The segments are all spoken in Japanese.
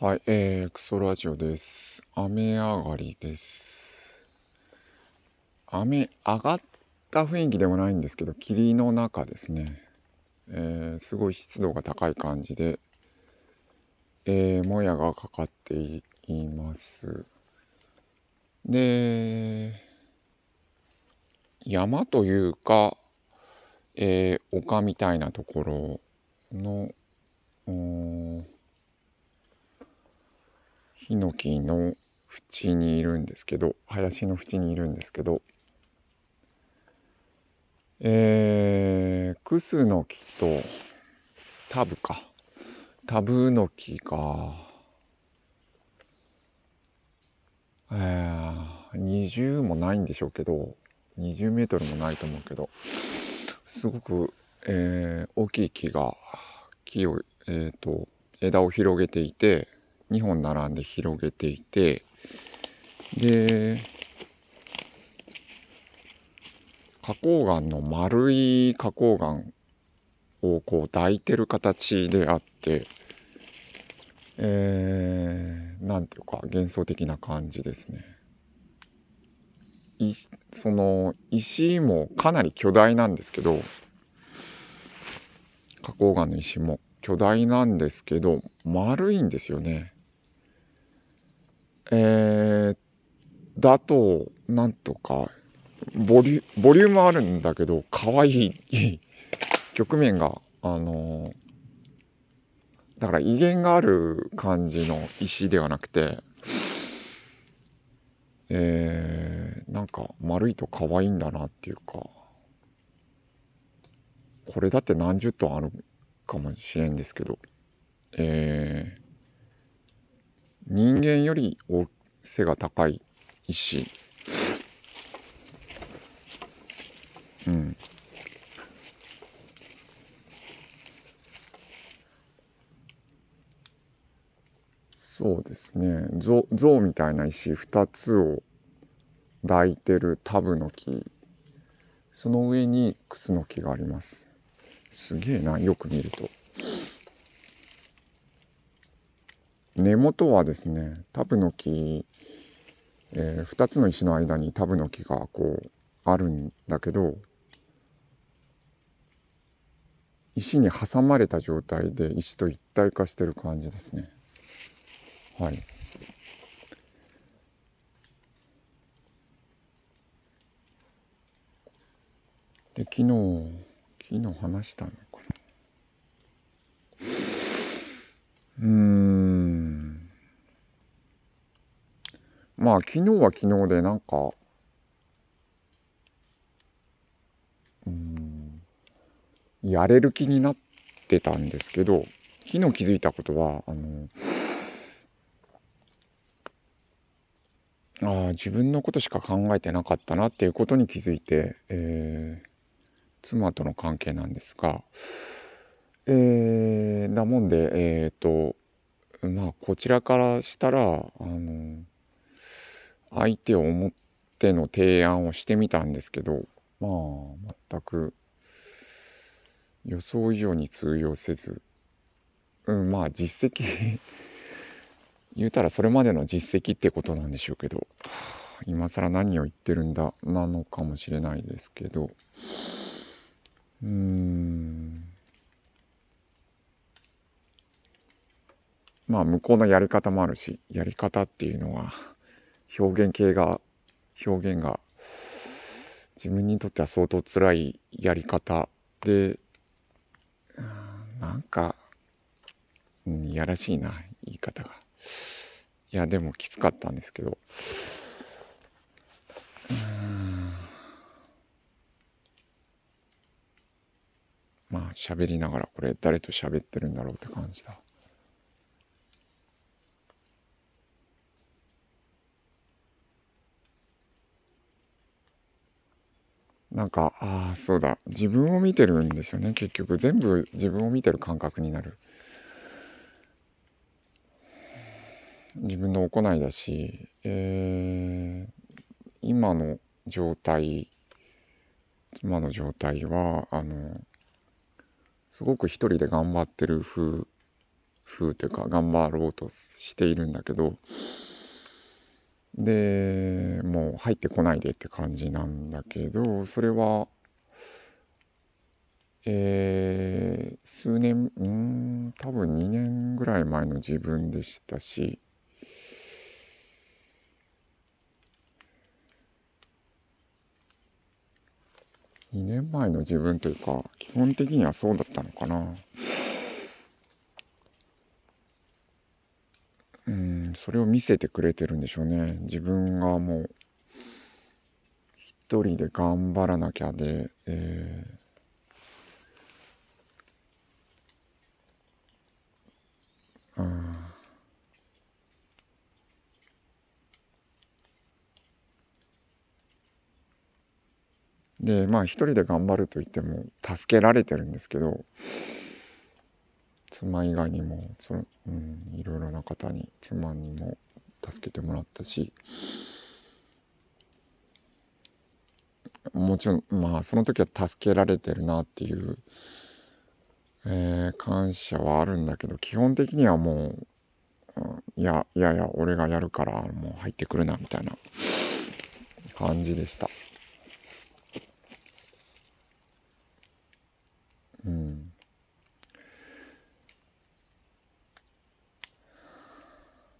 はい、えー、クソラジオです。雨上がりです。雨上がった雰囲気でもないんですけど、霧の中ですね。えー、すごい湿度が高い感じで、えー、もやがかかっています。で、山というか、えー、丘みたいなところの、ヒノキの縁にいるんですけど林の縁にいるんですけどえー、クスノキとタブか。タブノキがえー、20もないんでしょうけど20メートルもないと思うけどすごく、えー、大きい木が木を、えーと枝を広げていて2本並んで広げていてで花崗岩の丸い花崗岩をこう抱いてる形であってえー、なんていうか幻想的な感じですね。いその石もかなり巨大なんですけど花崗岩の石も巨大なんですけど丸いんですよね。えー、だとなんとかボリュボリュームあるんだけど可愛い局面があのだから威厳がある感じの石ではなくてえー、なんか丸いと可愛いんだなっていうかこれだって何十トンあるかもしれんですけどえー人間より背が高い石。うん。そうですね。象象みたいな石2つを抱いてるタブの木。その上にクスの木があります。すげえなよく見ると。根元はですねタブの木、えー、2つの石の間にタブの木がこうあるんだけど石に挟まれた状態で石と一体化してる感じですね。はい。で昨日昨日話したのかな。うん。まあ昨日は昨日でなんかうんやれる気になってたんですけど昨日気づいたことはあのあ自分のことしか考えてなかったなっていうことに気づいて、えー、妻との関係なんですが、えー、なもんでえっ、ー、とまあこちらからしたらあの相手を思っての提案をしてみたんですけどまあ全く予想以上に通用せず、うん、まあ実績 言うたらそれまでの実績ってことなんでしょうけど今更何を言ってるんだなのかもしれないですけどうーん。まあ向こうのやり方もあるしやり方っていうのは表現系が表現が自分にとっては相当辛いやり方。でなんか、うん、いやらしいな言い方が。いやでもきつかったんですけど。まあ喋りながらこれ誰と喋ってるんだろうって感じだ。なんかああそうだ。自分を見てるんですよね結局。全部自分を見てる感覚になる。自分の行いだし、えー、今の状態今の状態はあのすごく一人で頑張ってる風風というか頑張ろうとしているんだけどでもう入ってこないでって感じなんだけどそれはえー、数年うん多分2年ぐらい前の自分でしたし2年前の自分というか基本的にはそうだったのかなうんそれを見せてくれてるんでしょうね。自分がもう一人で頑張らなきゃで、えー、でまあ一人で頑張るといっても助けられてるんですけど妻以外にもそ、うん、いろいろな方に妻にも助けてもらったしもちろんまあその時は助けられてるなっていう、えー、感謝はあるんだけど基本的にはもう、うん、いやいやいや俺がやるからもう入ってくるなみたいな感じでした。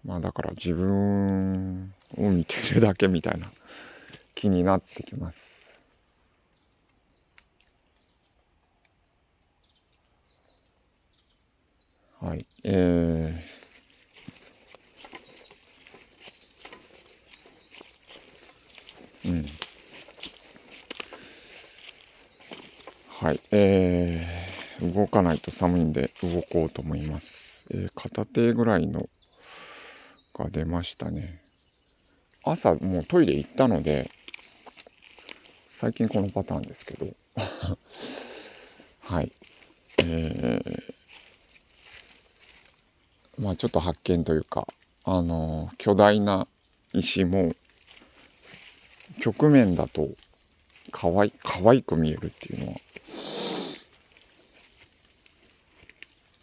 まあだから自分を見てるだけみたいな気になってきます。はい。えー、うん。はい。えー、動かないと寒いんで動こうと思います。えー、片手ぐらいのが出ましたね。朝もうトイレ行ったので、最近このパターンですけど、はい。えー、まあちょっと発見というか、あの巨大な石も局面だとかわい可愛く見えるっていうのは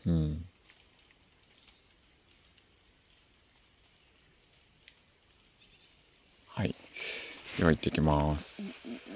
うん。はい。では行ってきます。